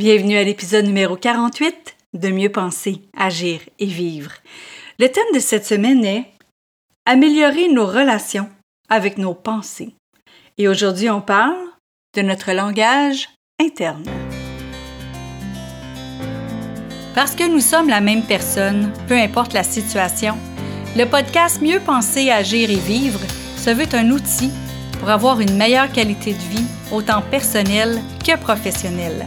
Bienvenue à l'épisode numéro 48 de Mieux penser, agir et vivre. Le thème de cette semaine est Améliorer nos relations avec nos pensées. Et aujourd'hui, on parle de notre langage interne. Parce que nous sommes la même personne, peu importe la situation, le podcast Mieux penser, agir et vivre se veut un outil pour avoir une meilleure qualité de vie, autant personnelle que professionnelle.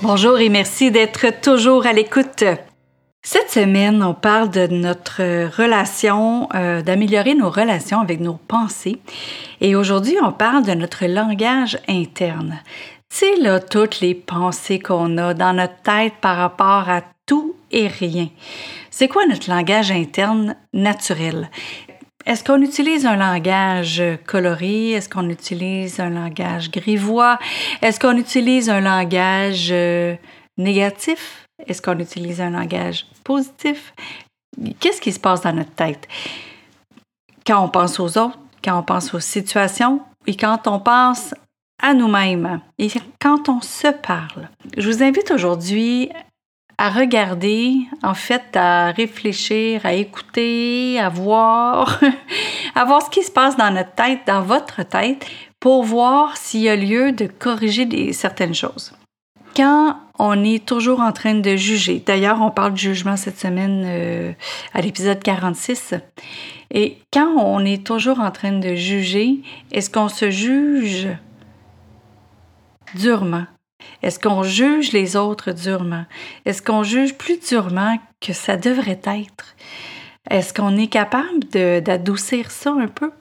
Bonjour et merci d'être toujours à l'écoute. Cette semaine, on parle de notre relation, euh, d'améliorer nos relations avec nos pensées. Et aujourd'hui, on parle de notre langage interne. Sais, là, toutes les pensées qu'on a dans notre tête par rapport à tout et rien. C'est quoi notre langage interne naturel? Est-ce qu'on utilise un langage coloré? Est-ce qu'on utilise un langage grivois? Est-ce qu'on utilise un langage euh, négatif? Est-ce qu'on utilise un langage positif? Qu'est-ce qui se passe dans notre tête? Quand on pense aux autres, quand on pense aux situations et quand on pense à nous-mêmes et quand on se parle. Je vous invite aujourd'hui à regarder, en fait, à réfléchir, à écouter, à voir, à voir ce qui se passe dans notre tête, dans votre tête, pour voir s'il y a lieu de corriger certaines choses. Quand on est toujours en train de juger, d'ailleurs, on parle de jugement cette semaine euh, à l'épisode 46, et quand on est toujours en train de juger, est-ce qu'on se juge durement? Est-ce qu'on juge les autres durement? Est-ce qu'on juge plus durement que ça devrait être? Est-ce qu'on est capable d'adoucir ça un peu?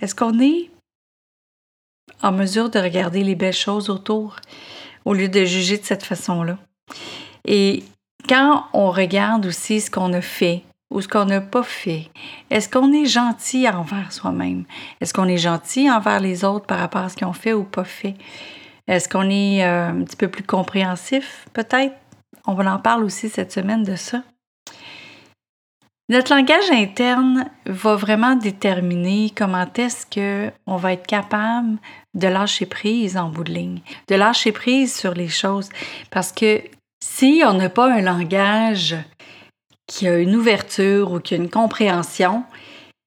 Est-ce qu'on est en mesure de regarder les belles choses autour au lieu de juger de cette façon-là? Et quand on regarde aussi ce qu'on a fait ou ce qu'on n'a pas fait, est-ce qu'on est gentil envers soi-même? Est-ce qu'on est gentil envers les autres par rapport à ce qu'ils ont fait ou pas fait? Est-ce qu'on est euh, un petit peu plus compréhensif, peut-être? On va en parler aussi cette semaine de ça. Notre langage interne va vraiment déterminer comment est-ce qu'on va être capable de lâcher prise en bout de ligne, de lâcher prise sur les choses. Parce que si on n'a pas un langage qui a une ouverture ou qui a une compréhension,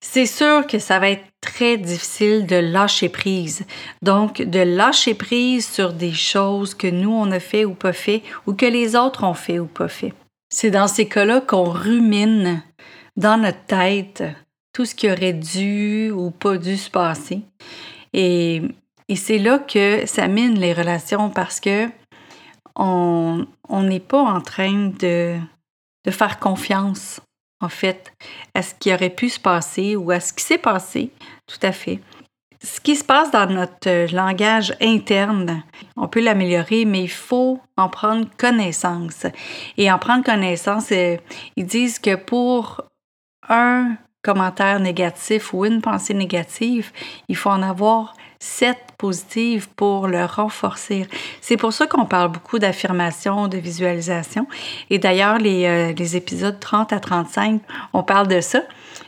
c'est sûr que ça va être très difficile de lâcher prise. Donc, de lâcher prise sur des choses que nous, on a fait ou pas fait, ou que les autres ont fait ou pas fait. C'est dans ces cas-là qu'on rumine dans notre tête tout ce qui aurait dû ou pas dû se passer. Et, c'est là que ça mine les relations parce que on n'est pas en train de, de faire confiance en fait, à ce qui aurait pu se passer ou à ce qui s'est passé, tout à fait. Ce qui se passe dans notre langage interne, on peut l'améliorer, mais il faut en prendre connaissance. Et en prendre connaissance, euh, ils disent que pour un commentaire négatif ou une pensée négative, il faut en avoir sept positives pour le renforcer. C'est pour ça qu'on parle beaucoup d'affirmation, de visualisation. Et d'ailleurs, les, euh, les, épisodes 30 à 35, on parle de ça.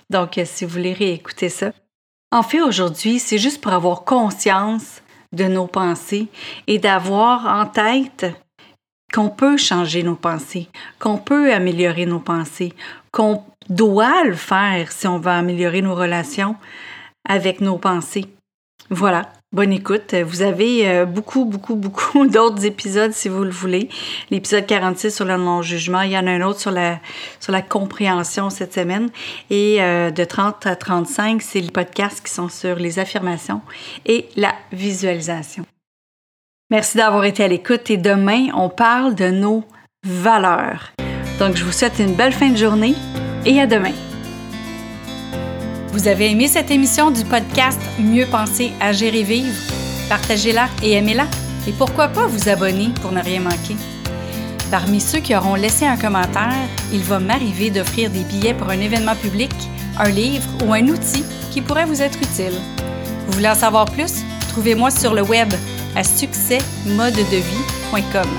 Donc, euh, si vous voulez réécouter ça. En fait, aujourd'hui, c'est juste pour avoir conscience de nos pensées et d'avoir en tête qu'on peut changer nos pensées, qu'on peut améliorer nos pensées, qu'on doit le faire si on veut améliorer nos relations avec nos pensées. Voilà. Bonne écoute. Vous avez euh, beaucoup, beaucoup, beaucoup d'autres épisodes si vous le voulez. L'épisode 46 sur le non-jugement. Il y en a un autre sur la, compréhension cette semaine. Et euh, de 30 à 35, c'est les podcasts qui sont sur les affirmations et la visualisation. Merci d'avoir été à l'écoute et demain, on parle de nos valeurs. Donc, je vous souhaite une belle fin de journée et à demain. Vous avez aimé cette émission du podcast Mieux penser, agir et vivre? Partagez-la et aimez-la. Et pourquoi pas vous abonner pour ne rien manquer? Parmi ceux qui auront laissé un commentaire, il va m'arriver d'offrir des billets pour un événement public, un livre ou un outil qui pourrait vous être utile. Vous voulez en savoir plus? Trouvez-moi sur le web à succèsmodedevie.com.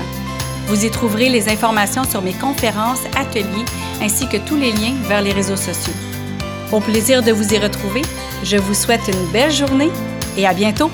Vous y trouverez les informations sur mes conférences, ateliers ainsi que tous les liens vers les réseaux sociaux. Au plaisir de vous y retrouver, je vous souhaite une belle journée et à bientôt!